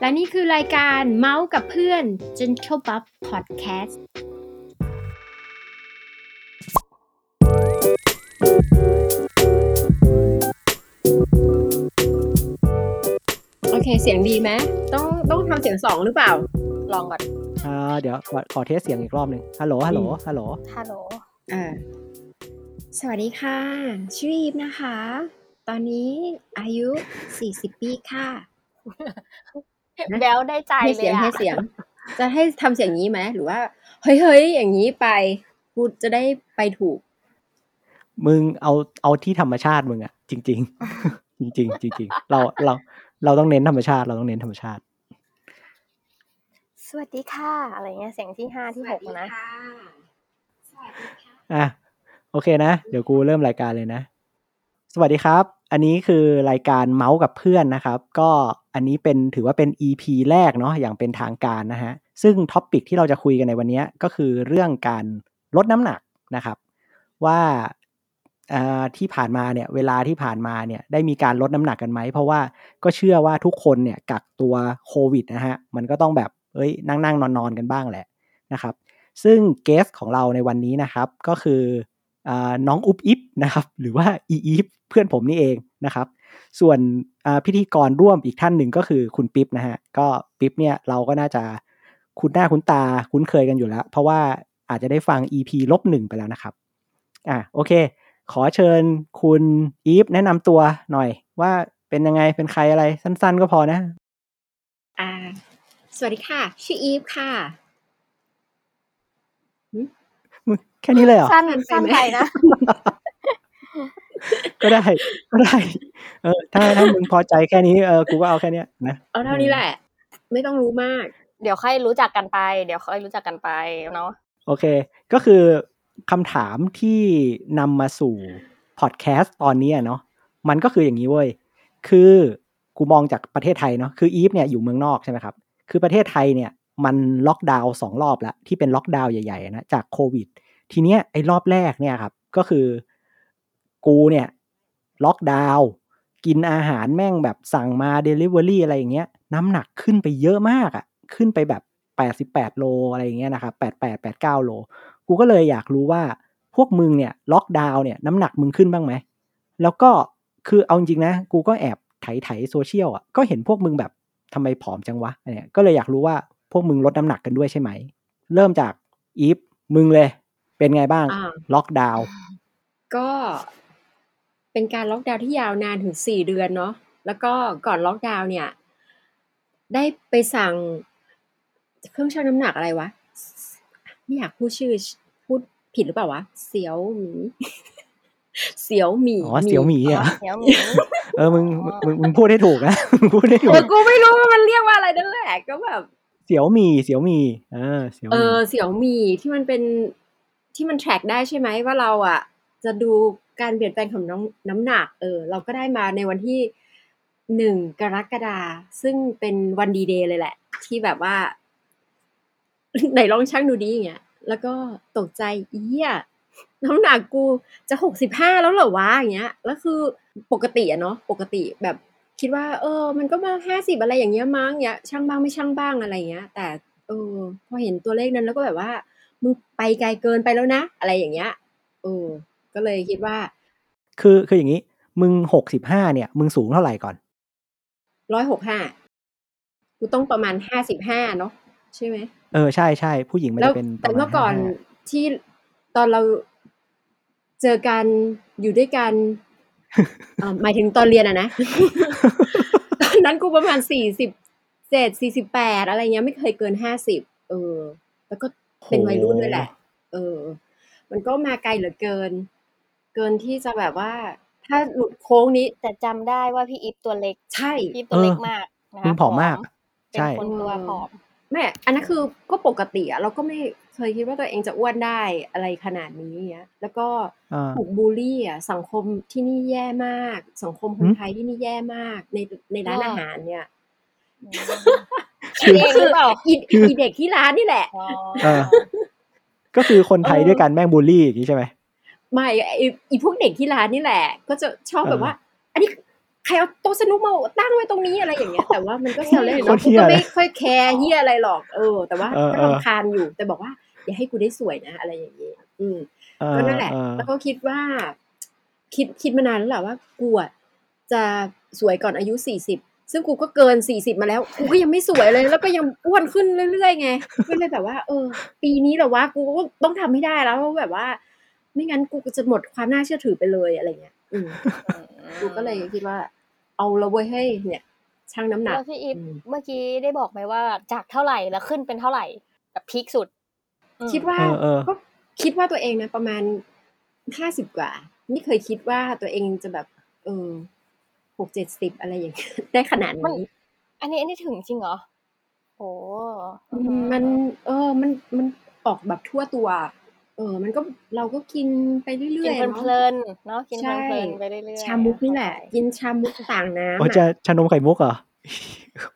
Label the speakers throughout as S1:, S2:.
S1: และนี่คือรายการเมาส์กับเพื่อน Gentle Buff Podcast โอเค เสียงดีไหมต้องต้องทำเสียงสองหรือเปล่า
S2: ลองก่อน
S3: อ่าเดี๋ยวขอขอเทสเสียงอีกรอบหนึ่งฮัลโหลฮัลโหลฮัลโหล
S2: ฮัลโหล
S1: อ่าสวัสดีค่ะ ชื่ออีฟนะคะ ตอนนี้อายุ 40 ปีค่ะนะ
S2: แบลได้ใจ
S1: ให้
S2: เล
S1: เสีย
S2: ย
S1: ง
S2: อะ
S1: ให้เสียง จะให้ทำเสียงนี้ไหมหรือว่าเฮ้ยเฮ้ยอย่างนี้ไปกูจะได้ไปถูก
S3: มึงเอาเอาที่ธรรมชาติมึงอะจริงๆจริงๆจริงๆเราเราเราต้องเน้นธรรมชาติ เราต้องเน้นธรรมชาติ
S2: สวัสดีค่ะ อะไรเงี้ยเสียงที่ห้าที่หกนะ
S3: อะโอเคนะ เดี๋ยวกูเริ่มรายการเลยนะ สวัสดีครับ อันนี้คือรายการเมาส์กับเพื่อนนะครับ ก็ อันนี้เป็นถือว่าเป็น EP แรกเนาะอย่างเป็นทางการนะฮะ ซึ่งท็อปิกที่เราจะคุยกันในวันนี้ก็คือเรื่องการลดน้ำหนักนะครับ ว่าที่ผ่านมาเนี่ยเวลาที่ผ่านมาเนี่ยได้มีการลดน้ำหนักกันไหม เพราะว่าก็เชื่อว่าทุกคนเนี่ยกักตัวโควิดนะฮะมันก็ต้องแบบเอ้ยนั่งนั่งนอนนอนกันบ้างแหละนะครับ ซึ่งเกสของเราในวันนี้นะครับก็คืออน้องอุ๊บอิ๊บนะครับหรือว่าอีอีฟเพื่อนผมนี่เองนะครับ ส่วนอ่าพิธีกรร่วมอีกท่านหนึ่งก็คือคุณปิ๊บนะฮะก็ปิ๊บเนี่ยเราก็น่าจะคุ้นหน้าคุ้นตาคุ้นเคยกันอยู่แล้ว เพราะว่าอาจจะได้ฟัง EP ลบหนึ่งไปแล้วนะครับอะโอเค ขอเชิญคุณอีฟแนะนำตัวหน่อย ว่าเป็นยังไงเป็นใครอะไรสั้น ๆ ก็พอนะ
S1: อ่าสวัสดีค่ะ ชื่ออีฟค่ะ
S3: มึงแค่นี้เลยเหรอ
S2: สั้น
S1: สั้นไป
S2: สั้น
S1: ไหม
S2: ไปนะ
S3: ก็ได้ก็ได้ เออ ถ้าถ้ามึงพอใจแค่นี้เออกูก็เอาแค่เนี้ยนะ
S1: เอาเท่านี้แหละ ไม่ต้องรู้มาก
S2: เดี๋ยวค่อยรู้จักกันไป เดี๋ยวค่อยรู้จักกันไปเนาะ
S3: โอเค ก็คือคำถามที่นำมาสู่พอดแคสต์ตอนนี้อะเนาะมันก็คืออย่างนี้เว้ยคือกูมองจากประเทศไทยเนาะคืออีฟเนี่ยอยู่เมืองนอกใช่ไหมครับ คือประเทศไทยเนี่ยมันล็อกดาวน์สองรอบแล้วที่เป็นล็อกดาวน์ใหญ่ๆนะจากโควิด ทีเนี้ยไอ้รอบแรกเนี่ยครับ ก็คือ กูเนี่ย ล็อกดาวน์กินอาหารแม่งแบบสั่งมาเดลิเวอรี่อะไรอย่างเงี้ย น้ำหนักขึ้นไปเยอะมากอะ่ะ ขึ้นไปแบบแปดสิบแปดโลอะไรอย่างเงี้ยนะครับแปดแปดแปดเก้าโล กูก็เลยอยากรู้ว่าพวกมึงเนี่ย ล็อกดาวน์เนี่ย น้ำหนักมึงขึ้นบ้างไหม แล้วก็คือเอาจริงๆนะ กูก็แอบไถไถโซเชียลอะ ก็เห็นพวกมึงแบบทำไมผอมจังวะเนี่ยก็เลยอยากรู้ว่าพวกมึงลดน้ำหนักกันด้วยใช่ไหม เริ่มจากอีฟมึงเลย เป็นไงบ้าง
S1: อ่า
S3: ล็อกดาวน์
S1: ก็ เป็นการล็อกดาวน์ที่ยาวนานถึงสี่เดือนเนาะแล้วก็ก่อนล็อกดาวน์เนี่ย ได้ไปสั่งเครื่องชั่งน้ำหนักอะไรวะไม่อยากพูดชื่อพูดผิดหรือเปล่าวะเสียวหมีเสียวหมี
S3: อ๋อเสียวหมีเหรอะ
S2: เดี๋ยวหมี
S3: เออมึงมึงมึงมึงพูดให้ถูกนะมึงพูดให้ถู
S1: เอกอกูไม่รู้ว่ามันเรียกว่าอะไรนั่นแหละก็แบบ
S3: เสียวหมีเสียวหมีเออเสียวห
S1: เอ
S3: มี
S1: อเสี่ยวหมี่ที่มันเป็นที่มัน track ได้ใช่ไหมว่าเราอะ จะดู การเปลี่ยนแปลงของน้ำน้ำหนักเออเราก็ได้มาในวันที่หนึ่งกรกฎาซึ่งเป็นวันดีเดย์เลยแหละ ที่แบบว่า ไหนลองชั่งดูดีอย่างเงี้ยแล้วก็ตกใจเอี้ยน้ำหนักกูจะหกสิบห้าแล้วเหรอวะอย่างเงี้ยแล้วคือปกติอะเนาะปกติแบบคิดว่า เออ มันก็มาห้าสิบอะไรอย่างเงี้ยมั้งเงี้ยช่างบ้างไม่ช่างบ้างอะไรเงี้ย แต่เออพอเห็นตัวเลขนั้นแล้วก็แบบว่ามึงไปไกลเกินไปแล้วนะ อะไรอย่างเงี้ยเออ ก็เลยคิดว่า
S3: คือคืออย่างนี้ มึงหกสิบห้าเนี่ย มึงสูงเท่าไหร่ก่อน
S1: ร้อยหกห้ากูต้องประมาณห้าสิบห้าเนาะใช่ไหม
S3: เออใช่ใช่ผู้หญิงมัน
S1: แล้ว
S3: จะเป็นป
S1: แต่
S3: ระมาณ
S1: เมื่อก่อน
S3: 55
S1: ที่ตอนเราเจอกันอยู่ด้วยกันเอ่อหมายถึงตอนเรียนอะนะตอนนั้นกูประมาณสี่สิบเจ็ดสี่สิบแปดอะไรเงี้ยไม่เคยเกินห้าสิบเออ แล้วก็เป็นวัยรุ่นด้วยแหละ เออ มันก็มาไกลเหลือเกิน เกินที่จะแบบว่า ถ้าหลุดโค้งนี้
S2: แต่จำได้ว่าพี่อีฟตัวเล็ก
S1: ใช่
S2: พี่อีฟตัวเล็กมากนะ
S3: มึ
S2: คะ
S3: งผอมมาก
S2: เป็น
S3: ใช่
S2: คนตัวผอม
S1: แม่อันนั้นคือก็ปกติอะเราก็ไม่เคยคิดว่าตัวเองจะอ้วนได้อะไรขนาดนี้เงี้ยแล้วก็
S3: อ่า
S1: ถูกบูลลี่อะสังคมที่นี่แย่มาก สังคมคน
S3: หืม
S1: ไทยที่นี่แย่มากในในร้าน
S2: หรออ
S1: อาหารเนี่ย
S3: คือ
S2: เองหรือเปล่า
S1: อี อีเด็กที่ร้านนี่แหละ
S2: อ๋อ
S3: เออ ก็คือคนไทย
S1: เออ
S3: ด้วยกันแม่งบูลลี่อย่างนี้ใช่ไหม
S1: ไม่ไออีพวกเด็กที่ร้านนี่แหละ ก็จะชอบแบบ
S3: เออ
S1: ว่า อันนี้ใครเอาโต๊ะสนุกมาตั้งไว้ตรงนี้อะไรอย่างเงี้ย แต่ว่ามันก็แซวเล่น
S3: โค
S1: เนาะ
S3: ตร
S1: กู
S3: เหี้ย
S1: ก็
S3: เลย
S1: ไม่ค่อยแคร์เฮียอะไรหรอก เออ แต่ว่า
S3: เออ
S1: ก็
S3: เออ
S1: รำคาญอยู่ แต่บอกว่าอย่าให้กูได้สวยนะ อะไรอย่างเงี้ยอืม
S3: เออ
S1: ก็นั่นแหละ
S3: เออ
S1: แล้วก็คิดว่า คิดคิดมานานแล้วแหละว่ากูอะจะสวยก่อนอายุสี่สิบซึ่งกูก็เกินสี่สิบมาแล้ว กูก็ยังไม่สวยเลย แล้วก็ยังอ้วนขึ้นเรื่อยๆไงก็เลยแบบว่า เออ ปีนี้เหรอวะกูก็ต้องทำให้ได้แล้วแบบว่า ไม่งั้นกูจะหมดความน่าเชื่อถือไปเลยอะไรเงี้ย อืมกูก็เลยคิดว่า เอาละเว้ยให้เนี่ยชั่งน้ำหนัก
S2: แล้วพี่อีฟ
S1: อืม
S2: เมื่อกี้ได้บอกไหมว่าจากเท่าไหร่แล้วขึ้นเป็นเท่าไหร่แบบพีคสุดอืม
S1: คิดว่า
S3: เออเออ
S1: ก็คิดว่าตัวเองนะประมาณห้าสิบกว่า ไม่เคยคิดว่าตัวเองจะแบบ เออหกเจ็ดสิบอะไรอย่างเงี้ยได้ขนาดนี้
S2: อันนี้อันนี้ถึงจริงเหรอโอ้
S1: อืมมัน เออ มันมันออกแบบทั่วตัว เออ มันก็ เราก็กินไปเรื่
S2: กิน
S1: อยๆ
S2: เพ
S1: เนาะ
S2: ลินๆเนาะกิน
S1: ใช่
S2: เพลินๆไปเรื่อยๆ
S1: ชามุกนี่แหละ กินชามุกต่างน้ำ
S3: โอ้
S1: อะ
S3: จะชานมไข่มุกเหรอ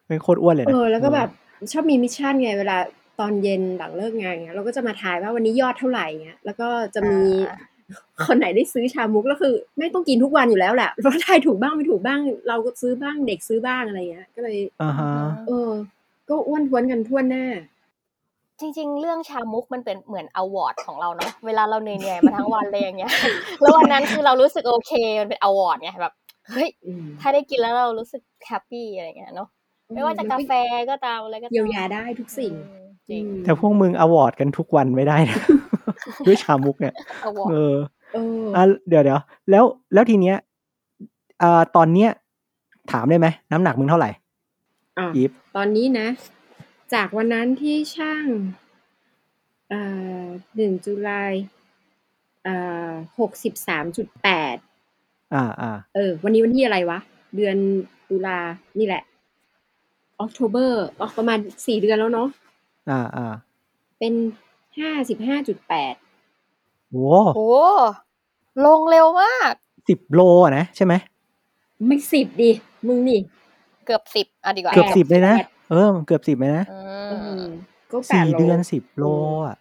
S3: เป็นโคตรอ้วนเลย
S1: เอ
S3: นะ
S1: อ แล้วก็แบบชอบมีมิชชั่นไง เวลาตอนเย็นหลังเลิกงานเงี้ยเราก็จะมาทายว่าวันนี้ยอดเท่าไหร่เงี้ยแล้วก็จะมี
S2: อ่า
S1: คนไหนได้ซื้อชามุกแล้วคือไม่ต้องกินทุกวันอยู่แล้วแหละเพราะทายถูกบ้างไม่ถูกบ้าง เราก็ซื้อบ้างเด็กซื้อบ้างอะไรเงี้ยก็เลย
S3: อ่าฮะ
S1: เออ ก็อ้วนท้วนกันทั่วหน้า
S2: จริง ๆ เรื่องชามุกมันเป็นเหมือน award ของเราเนาะเวลาเราเหนื่อยๆมาทั้งวันเลยอย่างเงี้ยแล้ววันนั้นคือเรารู้สึกโอเคมันเป็น award ไงแบบเฮ้ย
S1: อืม
S2: ถ้าได้กินแล้วเรารู้สึก happy อะไรเงี้ยเนาะไม่ว่าจะกาแฟก็ตามอะไรก็ตาม
S1: เยียวยาได้ทุกสิ่ง
S2: อืมจริง
S1: อืม
S3: แต่พวกมึงอวอร์ดกันทุกวันไม่ได้นะด้วยชามุกเนี่ย
S2: อวอร์ด
S3: เออ
S1: เออ
S3: อะเดี๋ยวเดี๋ยวแล้วแล้วทีเนี้ยอ่าตอนเนี้ยถามได้ไหมน้ำหนักมึงเท่าไหร่
S1: อะ
S3: อีฟ
S1: ตอนนี้นะ จากวันนั้นที่ช่าง เอ่อ หนึ่งจุลายเอ่อหกสิบสามจุดแปด
S3: อ่าอ่า
S1: เออ วันนี้วันที่อะไรวะ เดือนตุลา นี่แหละออกโทเบอร์ออกประมาณสี่เดือนแล้วเนาะ
S3: อ่าอ่า
S1: เป็นห้าสิบห้าจุดแปด
S3: โว้
S2: โอ้ลงเร็วมาก
S3: สิบโลอะนะ ใช่ไหม
S1: ไม่สิบดิ มึงนี่
S2: เกือบสิบอะดีกว่า
S3: เกือบ
S1: แปด
S3: สิบเลยนะ
S1: แปด
S3: เออ เกือบสิบเลยนะ
S2: อื
S1: เอ
S2: ม
S1: อก็แป
S3: สี่
S1: ดโล
S3: เดือนสิบโลอะ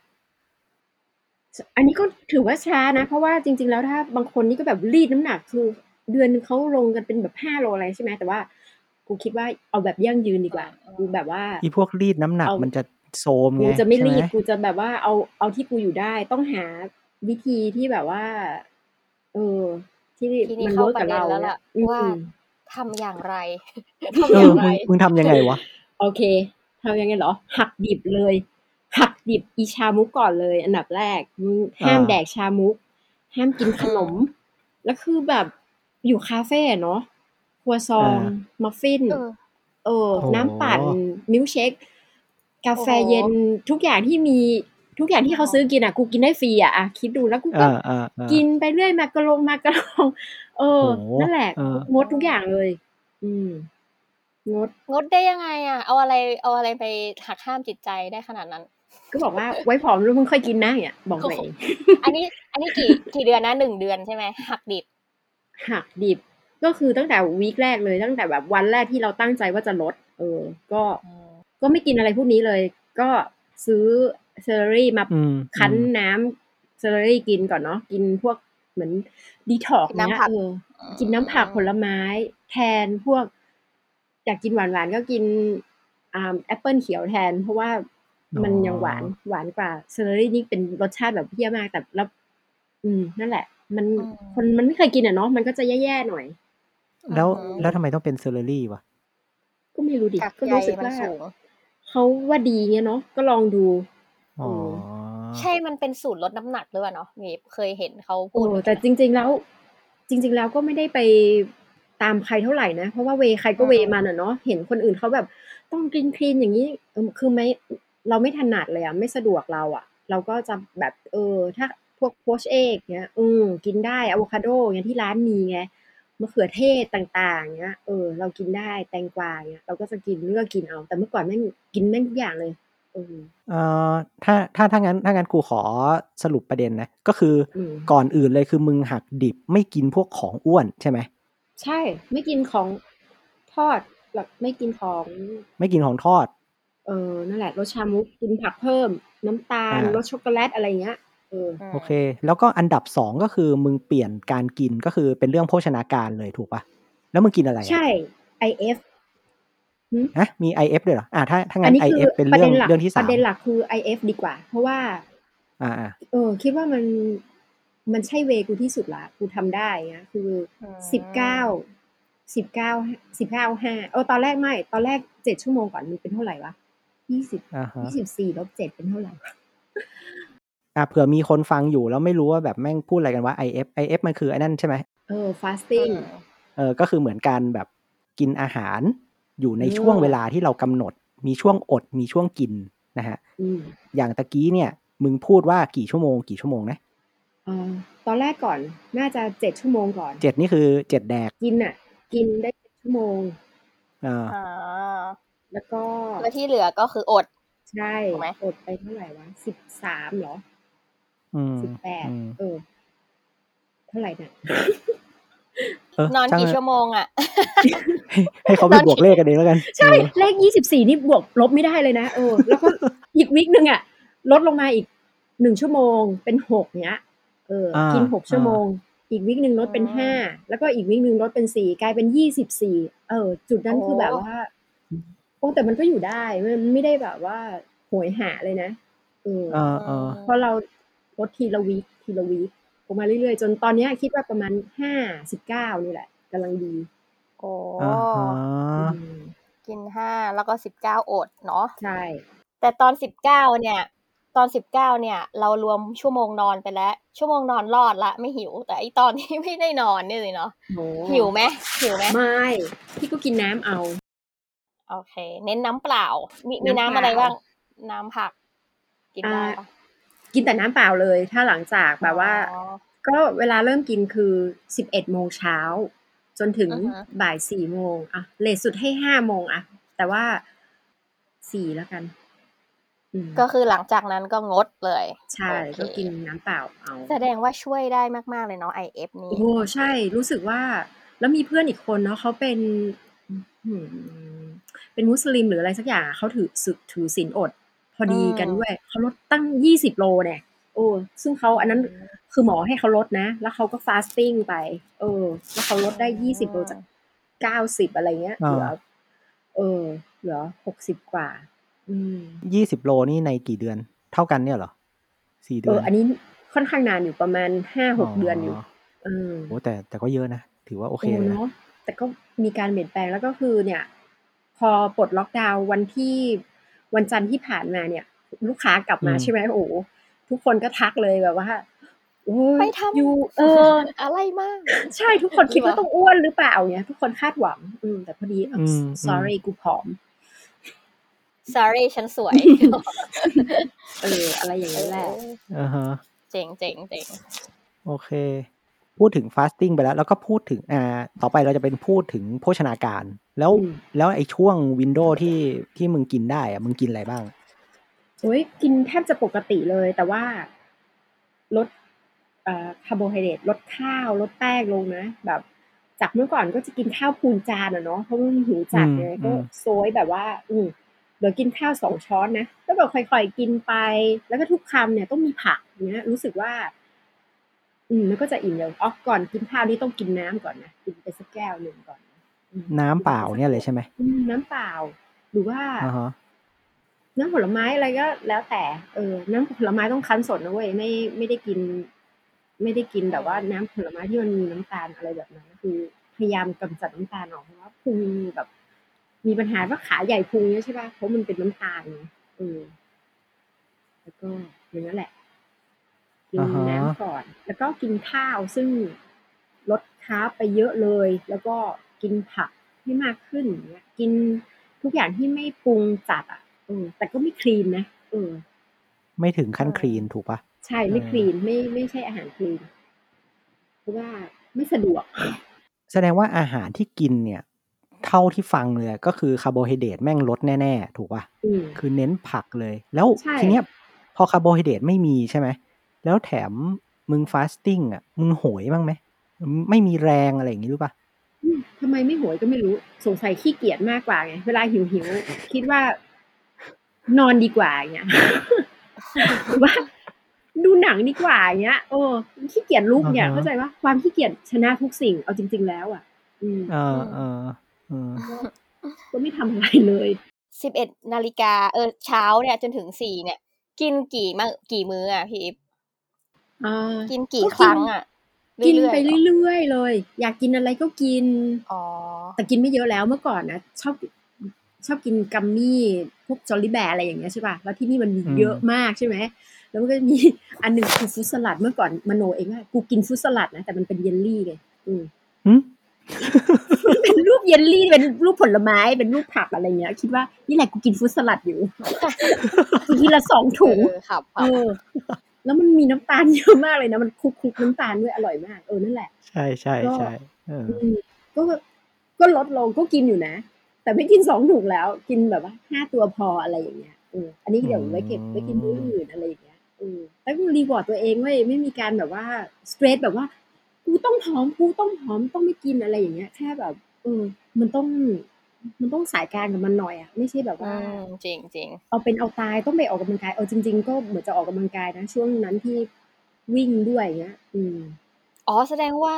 S1: อันนี้ก็ถือว่าช้านะ เพราะว่าจริง ๆ แล้วถ้าบางคนนี่ก็แบบรีดน้ำหนักคือ เดือนนึงเขาลงกันเป็นแบบห้าโลอะไรใช่ไหมแต่ว่ากูคิดว่าเอาแบบยั่งยืนดีกว่ากูแบบว่า
S3: อีพวกรีดน้ำหนัก
S1: เอามั
S3: มันจะโซม
S1: กู
S3: ไง
S1: จะไม่
S3: ใช่
S1: รี
S3: ไห
S1: ดกูจะแบบว่าเอาเอาที่กูอยู่ได้ต้องหาวิธีที่แบบว่า เออ ที่
S2: ทีนี้
S1: มัน
S2: เข้า
S1: เวิร์ก
S2: ประ
S1: กับ
S2: เด็น
S1: เรา
S2: แล้วล่ะ
S1: อืม
S2: ว่าทำอย่างไร
S3: เอ
S2: ทำอ
S3: อย่าง
S2: ไร
S3: มึงมึงทำยังไงวะ
S1: โอเคทำยังไงเหรอ หักดิบเลย หักดิบอีชามุกก่อนเลย อันดับแรกมึงห้าม
S3: อ่า
S1: แดกชามุก ห้ามกินขนม แล้วคือแบบอยู่คาเฟ่อะเนาะครัวซองมัฟฟิน
S2: เออ
S1: เออ
S3: โอ้โห
S1: น้ำปั่น มิลค์เชค กาแฟ
S2: โอ้โห
S1: เย็น ทุกอย่างที่มี ทุกอย่างที่เขาซื้อกินอะ กูกินได้ฟรีอะ อะ คิดดูแล้วกูก็
S3: อ่าอ่าอ่า
S1: กินไปเรื่อยมากระลงมากระลง เออ
S3: โอ้โห
S1: นั่นแหละ
S3: เออ
S1: งดทุกอย่างเลย อืม งด
S2: งดได้ยังไงอะ เอาอะไรเอาอะไรไปหักห้ามจิตใจได้ขนาดนั้น
S1: ก็บอกว่าไว้ผอมแล้วมึงค่อยกินนะเนี่ยบอกตัวเอง
S2: อันนี้ อันนี้กี่กี่เดือนนะหนึ่งเดือนใช่ไหมหักดิบ
S1: หักดิบก็คือตั้งแต่วีคแรกเลยตั้งแต่แบบวันแรกที่เราตั้งใจว่าจะลด เออ ก็ก็ไม่กินอะไรพวกนี้เลย ก็ซื้อเซอร์รี่มา
S3: อืม
S1: คั้น
S3: อืม
S1: น้ำเซอร์รี่กินก่อนเนาะกินพวกเหมือนดีท็อก
S2: กิน
S1: เนี้
S2: น้ำ
S1: ย
S2: ผัก
S1: เออกินน้ำผักผลไม้ แทนพวก อยากกินหวานๆก็กินอ่าแอปเปิลเขียวแทน เพราะว่ามันยังหวานหวานกว่า celery นี่เป็นรสชาติแบบเหี้ยมากแต่แล้ว อืม นั่นแหละ มัน
S2: อืม
S1: คนมันไม่เคยกินอะเนาะมันก็จะแย่ๆหน่อย
S3: แล้ว
S2: อืม
S3: แล้วทำไมต้องเป็น celery วะ
S1: ก็ไม่รู้ดิ
S2: กัก
S1: ก็
S2: ใย
S1: รู้สึก
S2: มัน
S1: ว่า
S2: สูตร
S1: เขาว่าดีเงี้ยเนาะก็ลองดู
S3: อ๋อ
S2: ใช่มันเป็นสูตรลดน้ำหนักหรือเปล่าเนาะมีเคยเห็นเขาพูดเหมือนกั
S1: แต่่
S2: น
S1: จริง ๆแล้ว จริง ๆ แล้วก็ไม่ได้ไป ตามใครเท่าไหร่นะ เพราะว่าเวย์ใครก็เวย์มันอะเนาะเห็นคนอื่นเขาแบบต้องกินคลีนอย่างนี้เออคือไม่เราไม่ถนัดเลยอะไม่สะดวกเราอะ เราก็จะแบบเออ ถ้าพวกโพชเอกเนี้ยอืมกินได้อะโวคาโดเงี้ยที่ร้านมีไงมะเขือเทศต่างๆเงี้ยเออ เรากินได้แตงกวาเงี้ยเราก็จะกินเลือกกินเอา แต่เมื่อก่อนแม่งกินแม่งทุกอย่างเลยเออ
S3: เอ่อถ้าถ้าถ้างั้นถ้างั้นกูขอสรุปประเด็นนะ ก็คืออ
S1: ม
S3: ก่อนอื่นเลยคือมึงหักดิบไม่กินพวกของอ้วนใช่ไหม
S1: ใช่ ไม่กินของทอดแบบไม่กินของ
S3: ไม่กินของทอด
S1: เออนั่นแหละรสชามุกกินผักเพิ่ม น้ำตาล
S3: อ่าร
S1: สช็อกโกแลตอะไรเงี้ยเออ
S2: ม
S3: โอเค แล้วก็อันดับสองก็คือมึงเปลี่ยนการกินก็คือเป็นเรื่องโภชนาการเลยถูกปะแล้วมึงกินอะไรอะ
S1: ใช่ IF
S3: ฮะมี IF ด้วยเหรออ่าถ้าถ้า
S1: อั
S3: งั้
S1: น
S3: น
S1: นี้คือ
S3: IF เป็น
S1: ประ
S3: เรื่อ
S1: เด็
S3: ง
S1: นหลัก
S3: เรื่องที่
S1: ป
S3: สาม
S1: ระเด็นหลักคือ IF ดีกว่า เพราะว่า
S3: อ่าอ่า
S1: เออ คิดว่ามัน มันใช่เวกูที่สุดละกูทำได้นะคืออ
S2: ม
S1: สิบเก้าสิบเก้าสิบเก้าห้าเออตอนแรกไม่ ตอนแรกเจ็ดชั่วโมงก่อนมันเป็นเท่าไหร่วะยี่สิบ
S3: อ่าฮะ
S1: ยี่สิบสี่ลบเจ็ดเป็นเท่าไหร่วะ
S3: อ่าเผื่อมีคนฟังอยู่แล้วไม่รู้ว่าแบบแม่งพูดอะไรกันว่า IF IF มันคือไอ้นั่นใช่ไหม
S1: เออ fasting
S3: เออก็คือเหมือนการแบบกินอาหารอยู่ใน
S1: เออ
S3: ช่วงเวลาที่เรากำหนด มีช่วงอดมีช่วงกินนะฮะ
S1: อืม
S3: อย่างตะกี้เนี่ย มึงพูดว่ากี่ชั่วโมง กี่ชั่วโมงนะ
S1: เออ ตอนแรกก่อนน่าจะเจ็ดชั่วโมงก่อน
S3: เจ็ดนี่คือเจ็ดแดก
S1: กินอะ กินได้เจ็ดชั่วโมง
S3: อ่า
S2: อ่า
S1: แล้วก็
S2: แล้วที่เหลือก็คืออด
S1: ใช่
S2: ถูกไหม
S1: อดไปเท่าไหร่วะสิบสามเหรอ
S3: อืม
S1: สิบแปด
S3: อืม
S1: เออเท่าไหร่เนี่ย
S3: เออน
S2: อน
S3: ช่าง
S2: กี่
S3: มัน
S2: ชั่วโมงอะ
S3: ให้ให้เขาไปบวกเลขกันเองแล้วกัน
S1: ใช่
S3: เออ
S1: เลขยี่สิบสี่นี่บวกลบไม่ได้เลยนะเออแล้วก็อีกวิกหนึ่งอะ ลดลงมาอีกหนึ่งชั่วโมงเป็นหกเนี้ย เออ
S3: อ่า
S1: กินหกชั่วโมง อีกวิกหนึ่งลดเป็น
S2: อ่า
S1: ห้าแล้วก็อีกวิกหนึ่งลดเป็นสี่กลายเป็นยี่สิบสี่เออ จุดนั้น
S2: โอ้
S1: คือแบบว่าโอ้แต่มันก็อยู่ได้มันไม่ได้แบบว่าโหยหาเลยนะเออ
S3: เออเออ
S1: เพราะเราลดทีละวีคทีละวีคออกมาเรื่อยๆ จนตอนเนี้ยคิดว่าประมาณห้าสิบเก้านี่แหละกำลังดี
S2: โอ้
S3: อ่าฮะ
S1: อืม
S2: กินห้าแล้วก็สิบเก้าอดเนาะ
S1: ใช่
S2: แต่ตอนสิบเก้าเนี่ย ตอนสิบเก้าเนี่ย เรารวมชั่วโมงนอนไปแล้ว ชั่วโมงนอนรอดละไม่หิว แต่ไอตอนที่ไม่ได้นอนเนี่ยสิเนาะ
S1: โอ้
S2: หิวไหมหิวไหม
S1: ไม่พี่ก็กินน้ำเอา
S2: โอเค เน้นน้ำเปล่า มีมี
S1: น้ำ
S2: น้ำอะไร
S1: เปล่า
S2: บ้าง น้ำผัก กินได้ปะ
S1: กินแต่น้ำเปล่าเลย ถ้าหลังจากแบบว่า
S2: อ๋อ
S1: ก็เวลาเริ่มกินคือสิบเอ็ดโมงเช้า จนถึง
S2: อือฮะ
S1: บ่ายสี่โมงอะเลทสุดให้ห้าโมงอะแต่ว่าสี่แล้วกันอืม
S2: ก็คือหลังจากนั้นก็งดเลย
S1: ใช่
S2: โอเค
S1: ก็กินน้ำเปล่าเอา
S2: แสดงว่าช่วยได้มาก ๆ เลยเนาะ IF นี้
S1: โอ้ใช่รู้สึกว่า แล้วมีเพื่อนอีกคนเนาะเขาเป็นอืมเป็นมุสลิมหรืออะไรสักอย่างอะเขาถือสึกถือศีลอด พอดี
S2: อืม
S1: กันด้วยเขาลดตั้งยี่สิบโลเนี่ยโอ้ซึ่งเขาอันนั้นคือหมอให้เขาลดนะ แล้วเขาก็ฟาสติ้งไป เออ แล้วเขาลดได้ยี่สิบโลจากเก้าสิบอะไรเงี้ย
S3: อ่า
S1: เหลือเออเหลือหกสิบกว่า อืม
S3: ยี่สิบโลนี่ในกี่เดือน เท่ากันเนี่ยเหรอสี่เดื
S1: เอ
S3: อน
S1: ออันนี้ค่อนข้างนานอยู่ประมาณห้าหกเดือนอยู่เออ
S3: โอ้แต่แต่ก็เยอะนะ ถือว่าโอเค
S1: โอ้
S3: เลยนะ
S1: เนาะแต่ก็มีการเปลี่ยนแปลงแล้วก็คือเนี่ย พอปลดล็อกดาวน์วันที่วันจันทร์ที่ผ่านมาเนี่ย ลูกค้ากลับมา
S3: อืม
S1: ใช่ไหมโอ้โหทุกคนก็ทักเลยแบบว่าโอ้ย
S2: ไปทำ
S1: ยูเออ
S2: อะไรมาก
S1: ใช่ทุกคนคิดว่าต้องอ้วนหรือเปล่าเนี่ย ทุกคนคาดหวัง อืมแต่พอดีอะ
S3: อืม
S1: sorry กูผอม
S2: sorry ฉันสวย
S1: เออ อะไรอย่างนั้นแหละ
S3: อ่าฮะ
S2: เจ๋งเจ๋งเจ๋ง
S3: โอเค พูดถึง fasting ไปแล้ว แล้วก็พูดถึงอ่าต่อไปเราจะเป็นพูดถึงโภชนาการ แล้ว
S1: อืม
S3: แล้วไอ้ช่วง window ที่ที่มึงกินได้อะมึงกินอะไรบ้าง
S1: โอ้ยกินแทบจะปกติเลย แต่ว่าลดเอ่อคาร์โบไฮเดรตลดข้าวลดแป้งลงนะแบบ จากเมื่อก่อนก็จะกินข้าวพูนจานอะเนาะเพราะมันหิวจัดไง
S3: อืม
S1: ก็
S3: อืม
S1: โซยแบบว่า อืม เดี๋ยวกินข้าวสองช้อนนะแล้วแบบค่อยๆกินไป แล้วก็ทุกคำเนี่ยต้องมีผักเนี้ยรู้สึกว่า อืมมันก็จะอิ่มเร็วอ๋อก่อนกินข้าวนี่ต้องกินน้ำก่อนนะกินไปสักแก้วหนึ่งก่อนอืม
S3: น้ำเปล่าเนี่ยเลยใช่ไหม
S1: อืมน้ำเปล่า หรือว่า
S3: อ่าฮะ
S1: น้ำผลไม้อะไรก็แล้วแต่ เออ น้ำผลไม้ต้องคั้นสดนะเว้ยไม่ไม่ได้กิน ไม่ได้กินแบบว่าน้ำผลไม้ที่มันมีน้ำตาลอะไรแบบนั้น คือ พยายามกำจัดน้ำตาลออกเพราะว่าพุงแบบ มีปัญหาว่าขาใหญ่พุงเนี่ยใช่ป่ะเพราะมันเป็นน้ำตาลไงเออแล้วก็อย่างนั้นแหละกิน
S3: อ่าฮะ
S1: น้ำก่อน แล้วก็กินข้าวซึ่งลดคาร์บไปเยอะเลย แล้วก็กินผักให้มากขึ้นอย่างเงี้ยกินทุกอย่างที่ไม่ปรุงจัดอะเออแต่ก็ไม่คลีนนะเออ
S3: ไม่ถึงขั้นคลีนถูกปะ
S1: ใช่ไม่
S3: เออ
S1: คลีนไม่ไม่ใช่อาหารคลีนเพราะว่าไม่สะดวก
S3: แสดงว่าอาหารที่กินเนี่ย เท่าที่ฟังเลยก็คือคาร์โบไฮเดรตแม่งลดแน่ๆ ถูกปะ
S1: อืม
S3: คือเน้นผักเลย แล้ว
S1: ใช่
S3: ทีเนี้ยพอคาร์โบไฮเดรตไม่มีใช่ไหม แล้วแถมมึง fasting อะ มึงโหยบ้างไหม ไม่มีแรงอะไรอย่างงี้หรือปะ
S1: อืมทำไมไม่โหยก็ไม่รู้ สงสัยขี้เกียจมากกว่าไง เวลาหิวหิวๆคิดว่านอนดีกว่าอย่างเงี้ยหรือว่าดูหนังดีกว่าอย่างเงี้ย โอ้ขี้เกียจลุกเนี่ยเข้าใจว่าความขี้เกียจชนะทุกสิ่งเอาจริง ๆ แล้วอะเออืม
S3: เออเออเออ
S1: ก็ไม่ทำอะไรเลย
S2: สิบเอ็ดนาฬิกาเออเช้าเนี่ยจนถึงสี่เนี่ย กินกี่มากี่มื้ออะพี่อิฟ
S1: อ่า
S2: กินกี่
S1: ก็กิน
S2: ครั้งอะ
S1: กินไป
S2: ๆหรอ
S1: เรื่อยๆเลย อยากกินอะไรก็กิน
S2: อ๋อ
S1: แต่กินไม่เยอะแล้วเมื่อก่อนนะชอบชอบกิน gummy พวก Jolly Bear อะไรอย่างเงี้ยใช่ป่ะแล้วที่นี่มันมีเยอะมากใช่ไหมแล้วมันก็มีอันหนึ่งคือ fruit salad เมื่อก่อนมโนเองว่ากูกิน fruit salad นะแต่มันเป็นเยลลี่เลยอืม
S3: หึ
S1: เป็นรูปเยลลี่เป็นรูปผลไม้เป็นรูปผักอะไรเงี้ย คิดว่านี่แหละกูกิน fruit salad อยู่กูกินละสองถุง
S2: เออครับค
S1: เอ
S2: รับ
S1: อแล้วมันมีน้ำตาลเยอะมากเลยนะมันคลุกคลุกน้ำตาลด้วยอร่อยมากเออนั่นแหละ
S3: ใช่ใช่ใช่เออ
S1: อืมก็ก็ลดลงก็กินอยู่นะ แต่ไม่กินสองถุงแล้ว กินแบบว่าห้าตัวพออะไรอย่างเงี้ยเอออันนี้เดี๋ยวไว้เก็บไว้กินมื้ออื่นอะไรอย่างเงี้ยเออแล้วก็รีวอร์ดตัวเองเว้ยไม่มีการแบบว่าสเตรสแบบว่า กูต้องผอมกูต้องผอมต้องไม่กินอะไรอย่างเงี้ย แค่แบบเออ มันต้อง มันต้องสายกลารกับมันหน่อยอะไม่ใช่แบบ
S2: อื
S1: ว่า
S2: มจริงจริง
S1: เอาเป็นเอาตายต้องไปออกกำลังกายเออจริง ๆ ก็เหมือนจะออกกำลังกายนะช่วงนั้นที่วิ่งด้วยอย่างเงี้ย อืม
S2: อ๋อแสดงว่า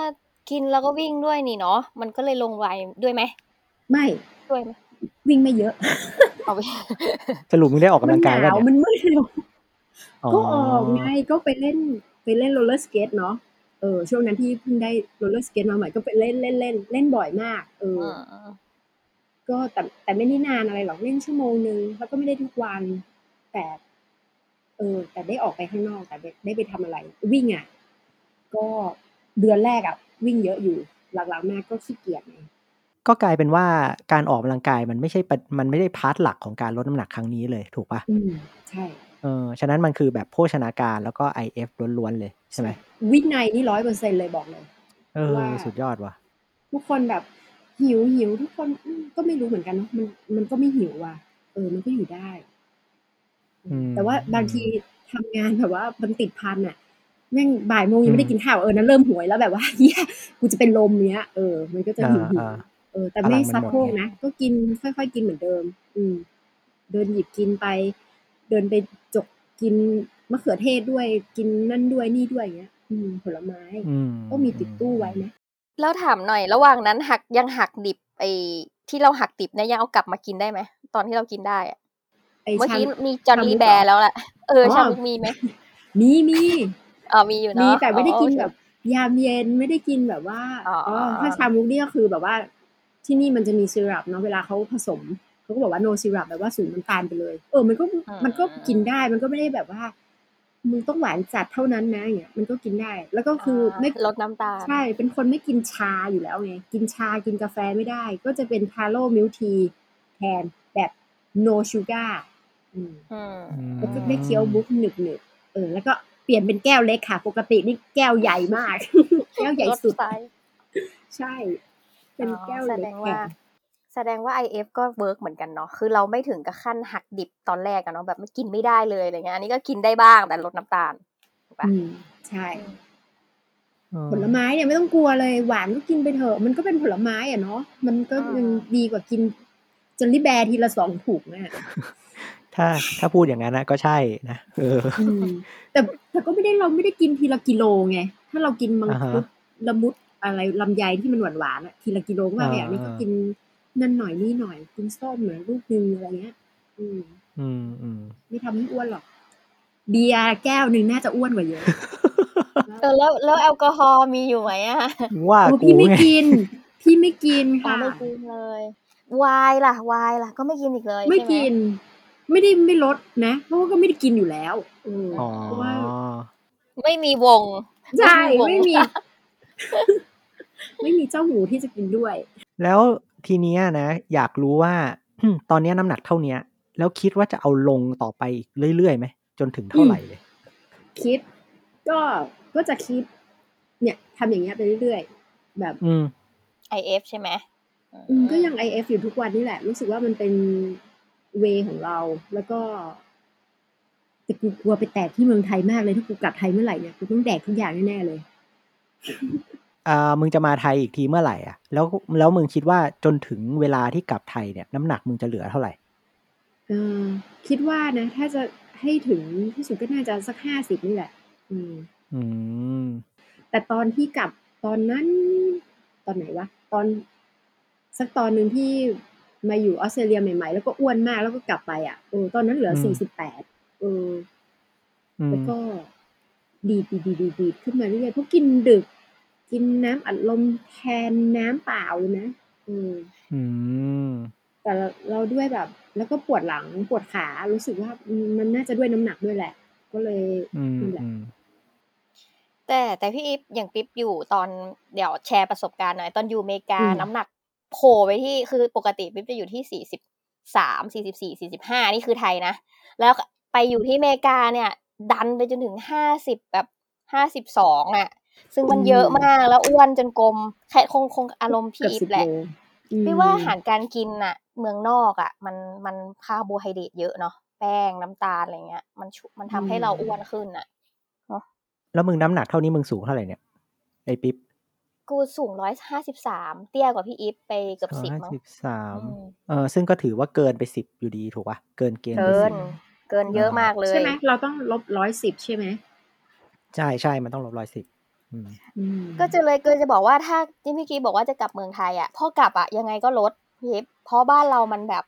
S2: กินแล้วก็วิ่งด้วยนี่เนาะมันก็เลยลงไวด้วยไหม
S1: ไม่
S2: ด้วยไหม
S1: วิ่งไม่เยอะ
S2: เอาไป
S3: สรุปมึงได้ออกกำลังกาย
S1: ห
S3: น
S1: นาว
S3: เนี่ย
S1: มันมืดเร็ว
S3: อ๋อ
S1: ก็ออกไงก็ไปเล่นไปเล่น roller skate เนาะ เออช่วงนั้นที่เพิ่งได้ roller skate มาใหม่ก็ไปเล่นเล่นเล่นเล่นบ่อยมาก เออ
S2: อื
S1: อ
S2: ม
S1: ก็แต่แต่ไม่ได้นานอะไรหรอกเล่นชั่วโมงนึงแล้วก็ไม่ได้ทุกวัน แต่เออ แต่ได้ออกไปข้างนอกแต่ได้ได้ไปทำอะไร วิ่งอะก็เดือนแรกอะวิ่งเยอะอยู่ หลังๆมาก็ขี้เกียจไง
S3: ก็กลายเป็นว่าการออกกำลังกายมันไม่ใช่ปะมันไม่ได้พาร์ทหลักของการลดน้ำหนักครั้งนี้เลยถูกปะ
S1: อืมใช่
S3: เออฉะนั้นมันคือแบบโภชนาการแล้วก็ IF ล้วนๆเลยใช่ไหม
S1: วินัยนี่ร้อยเปอร์เซ็นเลยบอกเลย
S3: เออ
S1: ว่า
S3: สุดยอดว่ะ
S1: ทุกคนแบบหิวหิวทุกคนอืมก็ไม่รู้เหมือนกันเนาะมันมันก็ไม่หิวว่ะ เออมันก็อยู่ได้
S3: อืม
S1: แต่ว่าบางทีทำงานแบบว่ามันติดพันอะแม่งบ่ายโมงยังไม่ได้กินข้าวเออนั้นเริ่มหวยแล้วแบบว่าเฮียกูจะเป็นลมเนี้ยเออมันก็จะหิวหิว
S3: อ่า
S1: เออแต่ไม่
S3: พลังมัน
S1: ซัด
S3: หมด
S1: โคก
S3: ไง
S1: นะก็กินค่อยๆกินเหมือนเดิม อืม เดินหยิบกินไป เดินไปจกกินมะเขือเทศด้วยกินนั่นด้วยนี่ด้วยอย่างเงี้ย อืมผลไม้
S3: อืม
S1: ก็มีติดตู้ไว้นะ
S2: แล้วถามหน่อยระหว่างนั้นหักยังหักดิบไอ้ที่เราหักดิบเนี่ยยังเอากลับมากินได้ไหมตอนที่เรากินได้อะ
S1: ไอ้
S2: เมื่อ
S1: ชา
S2: กี้
S1: ม
S2: มีจอห์น
S1: ชามุ
S2: นี่
S1: ก
S2: แบ
S1: เหรอ
S2: ร์แล้วแหละเออ
S1: อ๋อ
S2: ชามุกมีไหม
S1: มีมี
S2: อ๋อมีอยู่เนาะ
S1: มีแต่ไม่ได้กิน
S2: อ๋อโอเค
S1: แบบยามเย็นไม่ได้กินแบบว่า
S2: อ๋ออ๋
S1: อ๋อถ้าชามุกนี่ก็คือแบบว่า ที่นี่มันจะมีซีรัปเนาะเวลาเขาผสม เขาก็บอกว่าโนซีรัปแบบว่าสูงน้ำตาลไปเลย เออมันก็มันก็กินได้มันก็ไม่ได้แบบว่ามึงต้องหวานจัดเท่านั้นนะอย่างเงี้ยมันก็กินได้ แล้วก็คือไม่
S2: ลดน้ำตาล
S1: ใช่เป็นคนไม่กินชาอยู่แล้วไงกินชากินกาแฟไม่ได้ ก็จะเป็น taro milk tea แทนแบบ no sugar อืม
S2: อืม
S1: แล้วก็ได้เคี้ยวบุกหนึบหนึบๆเออแล้วก็เปลี่ยนเป็นแก้วเล็กค่ะ ปกตินี่แก้วใหญ่มาก แก้วใหญ่สุด
S2: L size
S1: ใช่ เป็นแก้ว
S2: แส
S1: เล็
S2: ด
S1: ก
S2: ง
S1: แท
S2: ว่า
S1: น
S2: แสดงว่า IF ก็เวิร์กเหมือนกันเนาะ คือเราไม่ถึงกับขั้นหักดิบตอนแรกอะเนาะ แบบไม่กินไม่ได้เลยอะไรเงี้ย อันนี้ก็กินได้บ้างแต่ลดน้ำตาลถูกปะ
S1: อืมใช่
S3: อืม
S1: ผลไม้เนี่ยไม่ต้องกลัวเลย หวานก็กินไปเถอะ มันก็เป็นผลไม้อะเนาะ มันก็ยังดีกว่ากิน Jolly Bear ทีละสองถุงน่ะ
S3: ถ้าถ้าพูดอย่างนั้นนะก็ใช่นะเออ
S1: อืมแต่แต่ก็ไม่ได้เราไม่ได้กินทีละกิโลไง ถ้าเรากินมังคุด
S3: อ่าฮะ
S1: ละมุดอะไรลำไยที่มันหวานหวานๆอะทีละกิโลก็ว่าไป
S3: อ่า
S1: อันนี้ก็กิน นั่นหน่อยนี่หน่อยกินส้มหน่อยลูกนึงอะไรเงี้ย อืม
S3: อืมอืม
S1: ไม่ทำให้อ้วนหรอก เบียร์แก้วหนึ่งน่าจะอ้วนกว่าเยอะ
S2: เออแล้วแล้วแอลกอฮอล์มีอยู่ไหมอะ
S3: ว่า
S1: โอ้
S3: กู
S1: พี่ไม่
S3: ไง
S1: กิน พี่ไม่กิน
S2: อ๋อ
S1: ค่ะ
S2: ไม่กินเลยวายล่ะวายล่ะ ก็ไม่กินอีกเลย
S1: ไม่
S2: ใช่ห
S1: กิน ไม่ได้ไม่ลดนะเพราะว่าก็ไม่ได้กินอยู่แล้วเออ
S3: อ๋อ
S1: เพราะว่า
S2: ไม่มีวง
S1: ใช่
S2: วง
S1: ไม่มี ไม่มีเจ้าหูที่จะกินด้วย
S3: แล้ว ทีเนี้ยนะ อยากรู้ว่าตอนเนี้ยน้ำหนักเท่าเนี้ยแล้วคิดว่าจะเอาลงต่อไปอีกเรื่อยๆไหมจนถึงเท่าไหร่เลย
S1: คิด ก็ก็จะคิด เนี่ยทำอย่างเงี้ยไปเรื่อยๆแบบ
S3: อืม
S2: IF ใช่ไหม
S1: อืมก็ยัง IF อยู่ทุกวันนี่แหละ รู้สึกว่ามันเป็นเวของเรา แล้วก็แต่กูกลัวไปแตกที่เมืองไทยมากเลยถ้ากูกลับไทยเมื่อไหร่เนี่ยกูต้องแดกทุกอย่างแน่ๆเลย
S3: อ่ามึงจะมาไทยอีกทีเมื่อไหร่อะแล้วแล้วมึงคิดว่าจนถึงเวลาที่กลับไทยเนี่ย น้ำหนักมึงจะเหลือเท่าไหร่
S1: เออคิดว่านะถ้าจะให้ถึงที่สุดก็น่าจะสักห้าสิบนี่แหละ อืม
S3: อืม
S1: แต่ตอนที่กลับตอนนั้น ตอนไหนวะตอน สักตอนหนึ่งที่มาอยู่ออสเตรเลียใหม่ ๆ แล้วก็อ้วนมากแล้วก็กลับไปอะเออตอนนั้นเหลือสี่สิบแปดเออ
S3: อืม
S1: แล้วก็ดีดดีดดีดดีดดีดขึ้นมาเรื่อยๆเพราะกินดึก กินน้ำอัดลมแทนน้ำเปล่าเลยนะเออ
S3: อืม
S1: แต่เราเราด้วยแบบ แล้วก็ปวดหลังปวดขารู้สึกว่ามันน่าจะด้วยน้ำหนักด้วยแหละ ก็เลย
S3: อืม
S1: นั่นแหละ
S3: อืม
S2: แต่แต่พี่อีฟอย่างปิ๊บอยู่ตอนเดี๋ยวแชร์ประสบการณ์หน่อย ตอนอยู่อเมริกา
S1: อืม
S2: น้ำหนักโผล่ไปที่คือปกติปิ๊บจะอยู่ที่สี่สิบสามสี่สิบสี่สี่สิบห้านี่คือไทยนะ แล้วไปอยู่ที่อเมริกาเนี่ย ดันไปจนถึงห้าสิบแบบห้าสิบสองอะ ซึ่งมันเยอะมากแล้วอ้วนจนกลมแค่คงคงอารมณ์พี่
S1: เกือบ
S2: อี
S1: สิ
S2: ฟ
S1: บ
S2: แห
S1: โล
S2: ละ
S1: อืม
S2: พี่ว่าอาหารการกินน่ะเมืองนอกอะมันมันคาร์โบไฮเดรตเยอะเนาะแป้งน้ำตาลอะไรเงี้ย มันชุมันทำให้เราอ้วนขึ้นอะ
S3: แล้วมึงน้ำหนักเท่านี้มึงสูงเท่าไหร่เนี่ยไอปิ๊บ
S2: กูสูงร้อยห้าสิบสามเตี้ยกว่าพี่อีฟไปเกือบสิบ
S3: ห้า
S2: มั้ง
S3: สิบสาม
S2: อืม
S3: เออซึ่งก็ถือว่าเกินไปสิบอยู่ดีถูกป่ะเกินเกณฑ์ไป
S2: เกิ
S3: สิ
S2: น
S3: บ
S2: เกินเยอะมากเลย
S1: ใช่ไหมเราต้องลบร้อยสิบใช่ไหม
S3: ใช่ใช่มันต้องลบร้อยสิบอืม
S1: อืม
S2: ก็จะเลยเกินจะบอกว่าถ้าที่พี่กี้บอกว่าจะกลับเมืองไทยอะพอกลับอะยังไงก็ลดพี่อีฟเพราะบ้านเรามันแบบ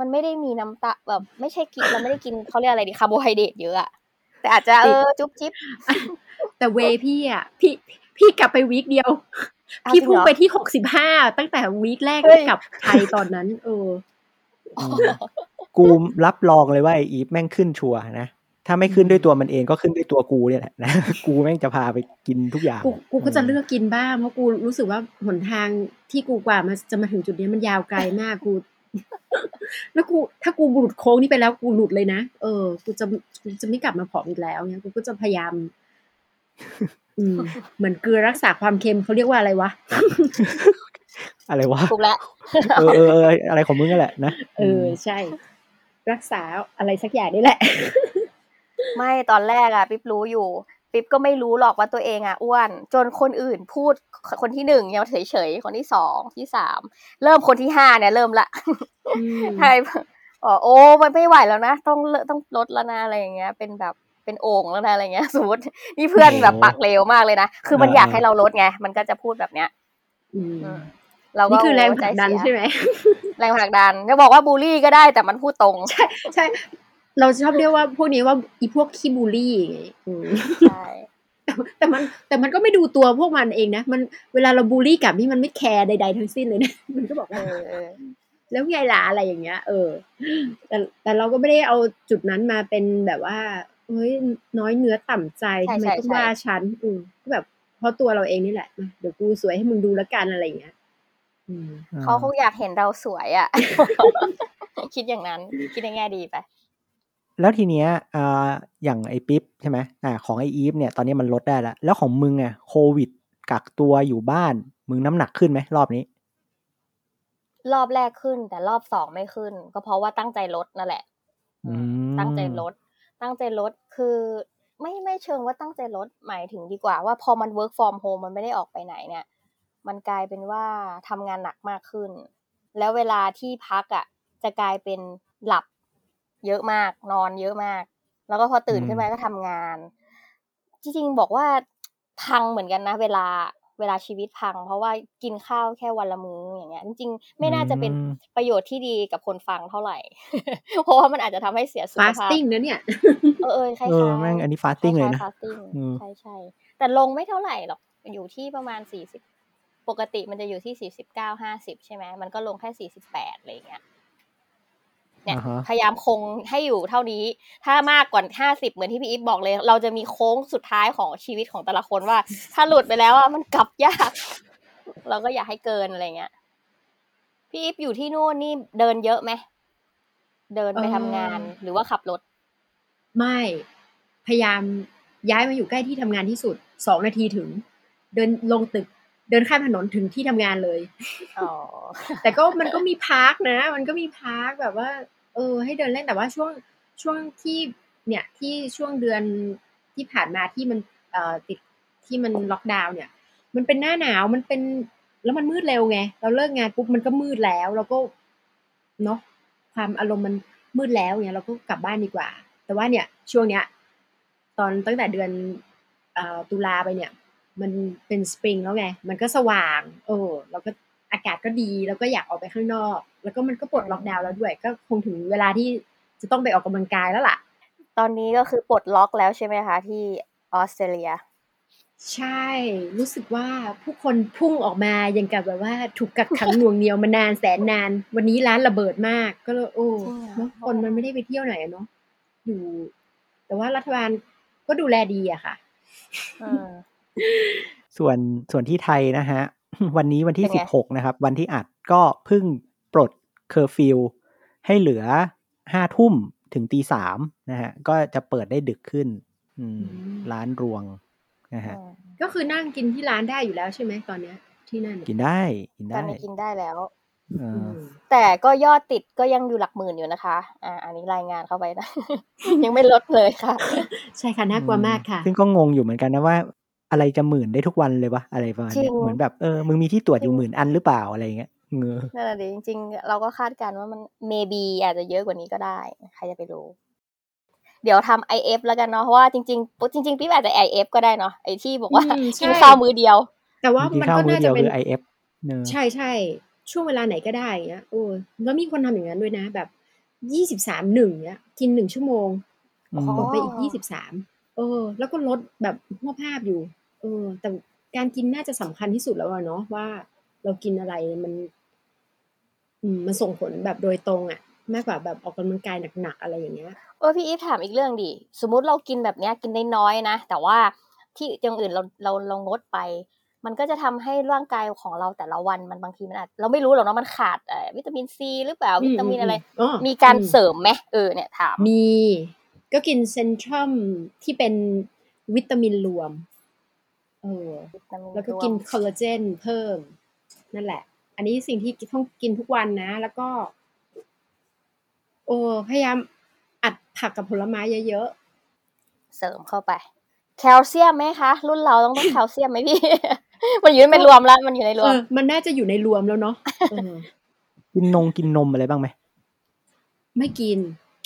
S2: มันไม่ได้มีน้ำตาแบบ ไม่ใช่กินเราไม่ได้กินเขาเรียกอะไรดีคาร์โบไฮเดรตเยอะอะแต่อาจจะเออจุ๊บจิ๊บ
S1: แต่เวพี่อะพี่พี่กลับไปวีคเดียว
S2: เอา
S1: พี่
S2: จริง
S1: พุ่ง
S2: เหรอ
S1: ไปที่หกสิบห้าตั้งแต่วีคแรก
S2: เฮ้ย
S1: ที่กลับไทยตอนนั้น เออ
S3: อืมกูรับรองเลยว่าไออีฟแม่งขึ้นชัวร์นะ ถ้าไม่ขึ้นด้วยตัวมันเองก็ขึ้นด้วยตัวกูเนี่ยแหละนะกูแม่งจะพาไปกินทุกอย่าง
S1: กูกูก็จะเลือกกินบ้างเพราะกูรู้สึกว่าหนทางที่กูกว่ามันจะมาถึงจุดนี้มันยาวไกลมากกูแล้วกูถ้ากูหลุดโค้งนี้ไปแล้วกูหลุดเลยนะเออ กูจะกูจะไม่กลับมาผอมอีกแล้วเนี่ยกูก็จะพยายามอืมเหมือนเกลือรักษาความเค็มเขาเรียกว่าอะไรวะ
S3: อะไรวะ
S2: ถูกแล้ว
S3: เออเออเอออะไรของมึงนั่นแหละนะ
S1: เออใช่ รักษาอะไรสักอย่างนี่แหละ
S2: ไม่ตอนแรกอะปิ๊บรู้อยู่ ปิ๊บก็ไม่รู้หรอกว่าตัวเองอะอ้วน จนคนอื่นพูดคนที่หนึ่งยังเฉยๆคนที่สองที่สามเริ่มคนที่ห้าเนี่ยเริ่มละ
S1: อืม
S2: ใช่อ๋อโอ้มันไม่ไหวแล้วนะต้องเลิกต้องลดแล้วนะอะไรอย่างเงี้ย เป็นแบบเป็นโอ่งแล้วนะอะไรเงี้ยสมมตินี่เพื่อนแบบปากเลวมากเลยนะคือมันอยากให้เราลดไงมันก็จะพูดแบบเนี้ย
S1: อืม
S2: อืมเราก็
S1: นี่คือแรง
S2: โใจ
S1: ผลักดัน
S2: เสีย
S1: ใช่ไหม
S2: แรงผลักดันจะบอกว่าบูลลี่ก็ได้แต่มันพูดตรง
S1: ใช่ใช่ เราชอบเรียกว่าพวกนี้ว่าอีพวกขี้บูลลี่ไงอืม
S2: ใช่
S1: แต่แต่มันแต่มันก็ไม่ดูตัวพวกมันเองนะ มันเวลาเราบูลลี่กลับนี่มันไม่แคร์ใด ๆ ทั้งสิ้นเลยนะมันก็บอก
S2: เอ
S1: ว่า
S2: อเออ
S1: แล้วไงล่ะอะไรอย่างเงี้ย เออ แต่แต่เราก็ไม่ได้เอาจุดนั้นมาเป็นแบบว่าเฮ้ยน้อยเนื้อต่ำใจทำไมต้องว่าฉันอืมก็แบบเพราะตัวเราเองนี่แหละมาเดี๋ยวกูสวยให้มึงดูแล้วกันอะไรอย่างเงี้ยอืม
S2: เขาคงอยากเห็นเราสวยอะ คิดอย่างนั้น คิดในแง่ดีไป
S3: แล้วทีเนี้ยอ่าอย่างไอปิ๊บใช่ไหมอ่าของไออีฟเนี่ยตอนนี้มันลดได้แล้ว แล้วของมึงอะโควิดกักตัวอยู่บ้าน มึงน้ำหนักขึ้นไหมรอบนี้
S2: รอบแรกขึ้น แต่รอบสองไม่ขึ้น ก็เพราะว่าตั้งใจลดนั่นแหละ
S3: อืม
S2: ตั้งใจลด ตั้งใจลดคือไม่ไม่เชิงว่าตั้งใจลดหมายถึงดีกว่าว่าพอมัน work from home มันไม่ได้ออกไปไหนเนี่ย มันกลายเป็นว่าทำงานหนักมากขึ้น แล้วเวลาที่พักอะ จะกลายเป็นหลับ เยอะมาก นอนเยอะมาก แล้วก็พอตื่น
S3: อืม
S2: ขึ้นมาก็ทำงาน จริงๆบอกว่าพังเหมือนกันนะ เวลาเวลาชีวิตพัง เพราะว่ากินข้าวแค่วันละมื้ออย่างเงี้ย จริงๆ ไม่น่าจะเป็น
S3: อืม
S2: ประโยชน์ที่ดีกับคนฟังเท่าไหร่ เพราะว่ามันอาจจะทำให้เสียสุขภาพ
S1: fasting นะเนี่ย
S2: เออเออคล้าย
S3: เอ
S2: ๆ
S3: อแม่งอันนี้ฟาสติ้งเลยนะ
S2: คล้ายๆ fasting
S3: อืม
S2: ใช่ใช่แต่ลงไม่เท่าไหร่หรอกอยู่ที่ประมาณสี่สิบปกติมันจะอยู่ที่สี่สิบเก้าห้าสิบใช่ไหมมันก็ลงแค่สี่สิบแปดอะไรอย่างเงี้ย เนี่ย
S3: อ่าฮะ
S2: พยายามคงให้อยู่เท่านี้ ถ้ามากกว่าห้าสิบเหมือนที่พี่อีฟบอกเลย เราจะมีโค้งสุดท้ายของชีวิตของแต่ละคนว่า ถ้าหลุดไปแล้วอะมันกลับยาก เราก็อยากให้เกินอะไรเงี้ยพี่อีฟอยู่ที่นู่นนี่เดินเยอะไหมเดินไปทำงาน
S1: เออ
S2: หรือว่าขับรถ
S1: ไม่พยายามย้ายมาอยู่ใกล้ที่ทำงานที่สุดสองนาทีถึง เดินลงตึก เดินข้ามถนนถึงที่ทำงานเลย
S2: อ๋อ
S1: แต่ก็มันก็มี park นะ มันก็มี park แบบว่า เออ ให้เดินเล่นแต่ว่าช่วงช่วงที่เนี่ยที่ช่วงเดือนที่ผ่านมาที่มันเอ่อติดที่มันล็อกดาวน์เนี่ย มันเป็นหน้าหนาวมันเป็นแล้วมันมืดเร็วไง เราเลิกงานปุ๊บมันก็มืดแล้ว เราก็เนาะความอารมณ์มันมืดแล้วเนี่ยเราก็กลับบ้านดีกว่า แต่ว่าเนี่ยช่วงเนี้ย ตอนตั้งแต่เดือนเอ่อตุลาไปเนี่ย มันเป็นสปริงแล้วไง มันก็สว่าง เออเราก็อากาศก็ดี แล้วก็อยากออกไปข้างนอก แล้วก็มันก็ปลดล็อกดาวน์แล้วด้วย ก็คงถึงเวลาที่จะต้องไปออกกำลังกายแล้วล่ะ
S2: ตอนนี้ก็คือปลดล็อกแล้วใช่ไหมคะที่ออสเตรเลีย
S1: ใช่ รู้สึกว่าผู้คนพุ่งออกมาอย่างกับแบบว่าถูกกักขังหน่วงเหนียวมานานแสนนาน วันนี้ร้านระเบิดมาก ก็เลยโอ้
S2: จริงเหรอ
S1: เนอะคนมันไม่ได้ไปเที่ยวไหนอะเนาะอยู่ แต่ว่ารัฐบาลก็ดูแลดีอะค่ะ
S2: อืม
S3: ส่วนส่วนที่ไทยนะฮะ วันนี้วันที่
S2: เป็นไง
S3: สิบหกนะครับ วันที่อัดก็เพิ่งปลดเคอร์ฟิวให้เหลือห้าทุ่มถึงตีสามนะฮะ ก็จะเปิดได้ดึกขึ้นอืม
S1: อืม
S3: ร้านรวงนะฮะ
S2: อืม
S1: ก็คือนั่งกินที่ร้านได้อยู่แล้วใช่ไหมตอนเนี้ย ที่นั่น
S3: กินได้กินได้ตอ
S2: นนี้กินได้แล้ว
S3: เอ
S1: อื
S3: อ
S1: ม
S2: แต่ก็ยอดติดก็ยังอยู่หลักหมื่นอยู่นะคะ อ่า อันนี้รายงานเข้าไปนะ ยังไม่ลดเลยค่ะ
S1: ใช่ค่ะน่ากลัวมากค่ะ
S3: ซึ่งก็งงอยู่เหมือนกันนะว่า อะไรจะหมื่นได้ทุกวันเลยวะอะไรประมาณ
S2: จริ
S3: เนี้ย
S2: ง
S3: เหมือนแบบเออมึงมีที่ตรวจอ
S2: จริ
S3: ยู่
S2: ง
S3: หมื่นอันหรือเปล่าอะไรเงี้ยเงอ
S2: นั่นแหละดิจริงๆ เราก็คาดการณ์ว่ามัน maybe อาจจะเยอะกว่านี้ก็ได้ ใครจะไปรู้ เดี๋ยวทำ IF แล้วกันเนาะเพราะว่าจริงๆปุ๊บจริงๆพี่อาจจะ IF ก็ได้เนาะไอ้ที่บอกว่า
S1: อืมใช่
S2: กินข้าวมื้อเดียว
S1: แต่ว่า
S3: กิน
S1: มัน
S3: ข้าว
S1: ก็
S3: มื้อ
S1: น่า
S3: เดี
S1: จะ
S3: ยว
S1: เป็น
S3: คือ IF เนอะ
S1: ใช่ใช่ช่วงเวลาไหนก็ได้อย่างเงี้ยโอ้แล้วมีคนทำอย่างนั้นด้วยนะ แบบยี่สิบสามหนึ่งเนี้ยกินหนึ่งชั่วโมง
S3: อืม
S2: อ๋อ
S1: หมดไปอีกยี่สิบสามเออ แล้วก็ลดแบบหัวภาพอยู่ เออแต่การกินน่าจะสำคัญที่สุดแล้วอะเนาะว่า เรากินอะไรมันอืมมันส่งผลแบบโดยตรงอะมากกว่าแบบออกกำลังกายหนักๆอะไรอย่างเงี้ย
S2: เออพี่อีฟถามอีกเรื่องดิสมมุติเรากินแบบเนี้ยกินได้น้อยๆนะแต่ว่าที่อย่างอื่นเราเราเรางดไป มันก็จะทำให้ร่างกายของเราแต่ละวันมันบางทีมันอาจเราไม่รู้หรอกเนาะมันขาดเอ่อวิตามินซีหรือเปล่า
S1: อืม
S2: วิตามินอะไร
S1: อืมอ๋อ
S2: มีการ
S1: อืม
S2: เสริมไหมเออเนี่ยถาม
S1: มี ก็กินเซนทรัมที่เป็นวิตามินรวม เออ
S2: วิตามิน
S1: แล้วก็
S2: รวม
S1: กินคอลลาเจนเพิ่ม นั่นแหละ อันนี้สิ่งที่ต้องกินทุกวันนะ แล้วก็ โอ้พยายามอัดผักกับผลไม้เยอะ
S2: เสริมเข้าไป แคลเซียมไหมคะ รุ่นเราต้องต้องแคลเซียมไหมพี่ มันอยู่ในรวมแล้ว มันอยู่ใน
S1: ๆ
S2: ร
S1: เอ
S2: วม
S1: อมันน่าจะอยู่ในรวมแล้วเนาะเออ
S3: กินนงกินนมอะไรบ้างไหม
S1: ไม่กิน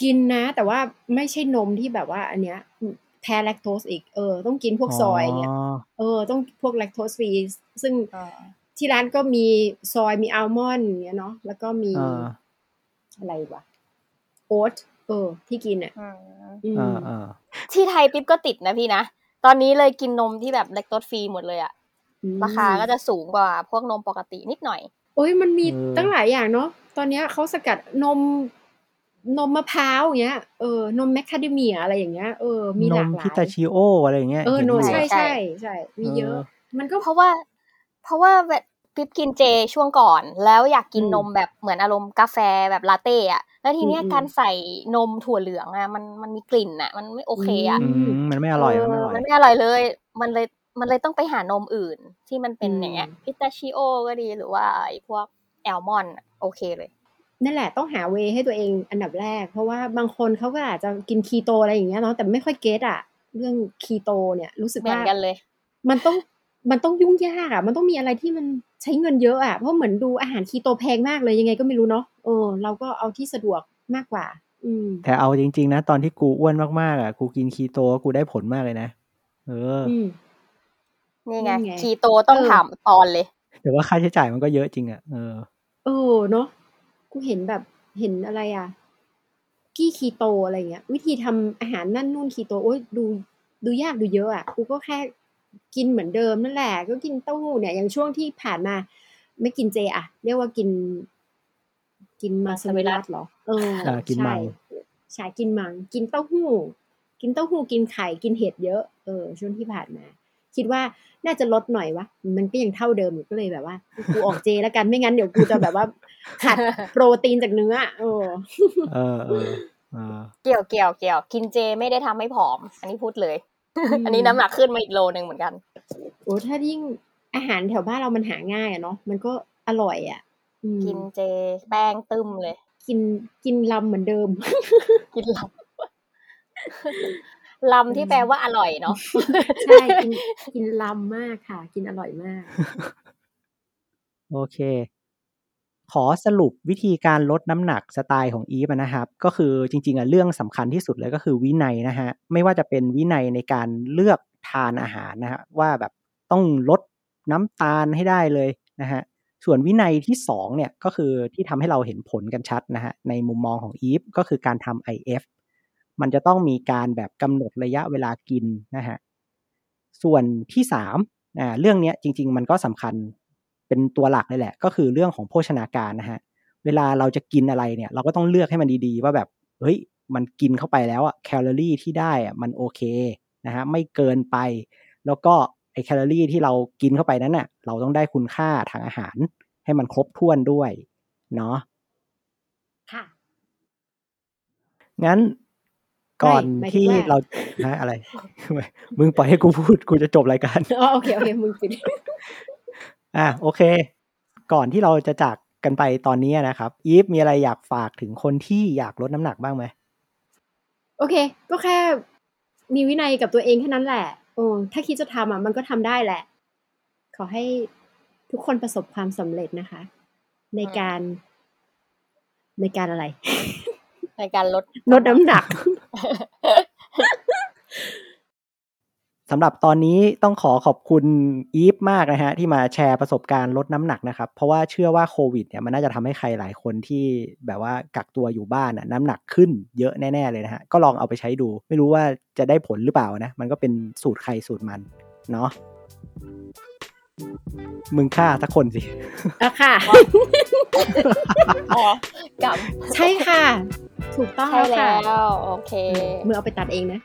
S1: กินนะ แต่ว่าไม่ใช่นมที่แบบว่า อันเนี้ย แพ้แลคโตสอีกเออต้องกินพวกซอยอย่างเงี้ยเออต้องพวกแลคโตสฟรีซึ่ง
S2: อ่า
S1: ที่ร้านก็มีซอยมีอัลมอนด์อย่างเงี้ยเนาะแล้วก็มี
S3: อ่า
S1: อะไรวะโอ๊ตเออ ที่กินอะ
S2: อืม
S1: อืม
S3: อ่าอ่า
S2: ที่ไทยปิ๊บก็ติดนะพี่นะ ตอนนี้เลยกินนมที่แบบแลคโตสฟรีหมดเลยอะ
S1: อืม
S2: ราคาก็จะสูงกว่าพวกนมปกตินิดหน่อย
S1: โอ้ยมันมี
S3: เออ
S1: ตั้งหลายอย่างเนาะตอนเนี้ยเขาสกัดนม นมมะพร้าวอย่างเงี้ยเออนมแมคคาเดเมียอะไรอย่างเงี้ยเออมีห
S3: น
S1: ลามกหลา
S3: พิตายชิโออะไรอย่างเงี้ย
S1: เออ
S3: เห็น
S1: โน
S3: อยู่
S1: ใช่
S2: ใช่
S1: ใช่ใช่มีเยอะ
S3: เออ
S1: มันก็
S2: เพราะว่า เพราะว่าแบบปิ๊บกินเจช่วงก่อน แล้วอยากกิน
S1: อืม
S2: นมแบบเหมือนอารมณ์กาแฟแบบลาเต้อะแล้วทีเนี้ย
S1: อืม
S2: การใส่นมถั่วเหลืองอะมันมันมีกลิ่นอะมันไม่โอเคอะ
S3: อืมมันไม่อร่อยมันไม่อร่อย
S2: มันไม่อร่อยเลย มันเลยมันเลยต้องไปหานมอื่นที่มันเป็น
S1: อืม
S2: อย่างเงี้ยพิตาชิโอก็ดีหรือว่าไอ้พวกแอลมอนด์โอเคเลย
S1: นั่นแหละต้องหาเวย์ให้ตัวเองอันดับแรก เพราะว่าบางคนเขาก็อาจจะกินคีโตอะไรอย่างเงี้ยเนาะแต่ไม่ค่อยเก็ตอะเรื่องคีโตเนี่ยรู้สึก
S2: เหมือ
S1: ว่า
S2: นกันเลย
S1: มันต้องมันต้องยุ่งยากอะมันต้องมีอะไรที่มันใช้เงินเยอะอะเพราะเหมือนดูอาหารคีโตแพงมากเลยยังไงก็ไม่รู้เนาะเออเราก็เอาที่สะดวกมากกว่า อืม
S3: แต่เอาจริง ๆ นะ ตอนที่กูอ้วนมากๆอะกูกินคีโตกูได้ผลมากเลยนะเอออ
S1: อืม
S2: นี่ไง
S1: นั่นไง
S2: คีโตต้อง
S1: เออ
S2: ถามตอนเลย
S3: แต่ว่าค่าใช้จ่ายมันก็เยอะจริงอะเออ
S1: เออเนาะ กูเห็นแบบเห็นอะไรอะกี้คีโตอะไรเงี้ย วิธีทำอาหารนั่นนู่นคีโตโอ้ยดูดูยากดูเยอะอะกูก็แค่กินเหมือนเดิมนั่นแหละ ก็กินเต้าหู้เนี่ยอย่างช่วงที่ผ่านมา ไม่กินเจอะเรียกว่ากิน กินมาสวิรัตเหรอเออ
S3: อ่ากินมั
S1: ใช่
S3: ง
S1: ใช่กินมัง กินเต้าหู้ กินเต้าหู้กินไข่กินเห็ดเยอะ เออ ช่วงที่ผ่านมา คิดว่าน่าจะลดหน่อยวะ มันก็ยังเท่าเดิมอยู่ก็เลยแบบว่า กูออกเจแล้วกันไม่งั้นเดี๋ยวกูจะแบบว่าขาดโปรตีนจากเนื้อเออ
S3: เออเออเออ
S2: เกี่ยวเกี่ยวเกี่ยวกินเจไม่ได้ทำให้ผอม อันนี้พูดเลย อันนี้น้ำหนักขึ้นมาอีกโลหนึ่งเหมือนกัน
S1: โอ้ถ้ายิ่งอาหารแถวบ้านเรามันหาง่ายอะเนาะมันก็อร่อยอะอืม
S2: กินเจแป้งตึมเลย
S1: กินกินลำเหมือนเดิม
S2: กินลำ ลำที่แปลว่าอร่อยเนาะ
S1: ใช่กินกินลำมากค่ะ กินอร่อยมาก
S3: โอเค ขอสรุปวิธีการลดน้ำหนักสไตล์ของอีฟอะนะครับ ก็คือจริงๆอะเรื่องสำคัญที่สุดเลยก็คือวินัยนะฮะ ไม่ว่าจะเป็นวินัยในการเลือกทานอาหารนะฮะว่าแบบต้องลดน้ำตาลให้ได้เลยนะฮะส่วนวินัยที่สองเนี่ยก็คือที่ทำให้เราเห็นผลกันชัดนะฮะในมุมมองของอีฟก็คือการทำ IF มันจะต้องมีการแบบกำหนดระยะเวลากินนะฮะส่วนที่สามอ่าเรื่องนี้จริง ๆ มันก็สำคัญเป็นตัวหลักเลยแหละ ก็คือเรื่องของโภชนาการนะฮะเวลาเราจะกินอะไรเนี่ย เราก็ต้องเลือกให้มันดีๆ ว่าแบบเฮ้ยมันกินเข้าไปแล้วอะแคลอรี่ที่ได้อะมันโอเคนะฮะไม่เกินไป แล้วก็ไอแคลอรี่ที่เรากินเข้าไปนั้นน่ะเราต้องได้คุณค่าทางอาหารให้มันครบถ้วนด้วยเนาะ
S1: ค่ะ
S3: งั้น ก่อน
S1: ไม่หมายถึง
S3: ที่
S1: ว่า
S3: เราฮะอะไร มึงปล่อยให้กูพูด กูจะจบรายการ
S1: อ๋อโอเคโอเคมึงปิด
S3: อะโอเค ก่อนที่เราจะจากกันไปตอนนี้นะครับ อีฟมีอะไรอยากฝากถึงคนที่อยากลดน้ำหนักบ้างไหม
S1: โอเค ก็แค่มีวินัยกับตัวเองแค่นั้นแหละโอ้ถ้าคิดจะทำอะมันก็ทำได้แหละ ขอให้ทุกคนประสบความสำเร็จนะคะ ในการ ในการอะไร
S2: ในการลด
S1: ลดน้ำหนัก
S3: สำหรับตอนนี้ต้องขอขอบคุณอีฟมากนะฮะที่มาแชร์ประสบการณ์ลดน้ำหนักนะครับ เพราะว่าเชื่อว่าโควิดเนี่ยมันน่าจะทำให้ใครหลายคนที่แบบว่ากักตัวอยู่บ้านน่ะน้ำหนักขึ้นเยอะแน่ๆเลยนะฮะก็ลองเอาไปใช้ดู ไม่รู้ว่าจะได้ผลหรือเปล่านะ มันก็เป็นสูตรใครสูตรมันเนาะ มึงฆ่าสักคนสิ
S1: อะค่ะ
S2: อ๋อกับ
S1: ใช่ค่ะ ถูกต้อง
S2: ใช่
S1: แล้วค่ะ
S2: แล้ว โอเค
S1: มือเอาไปตัดเองนะ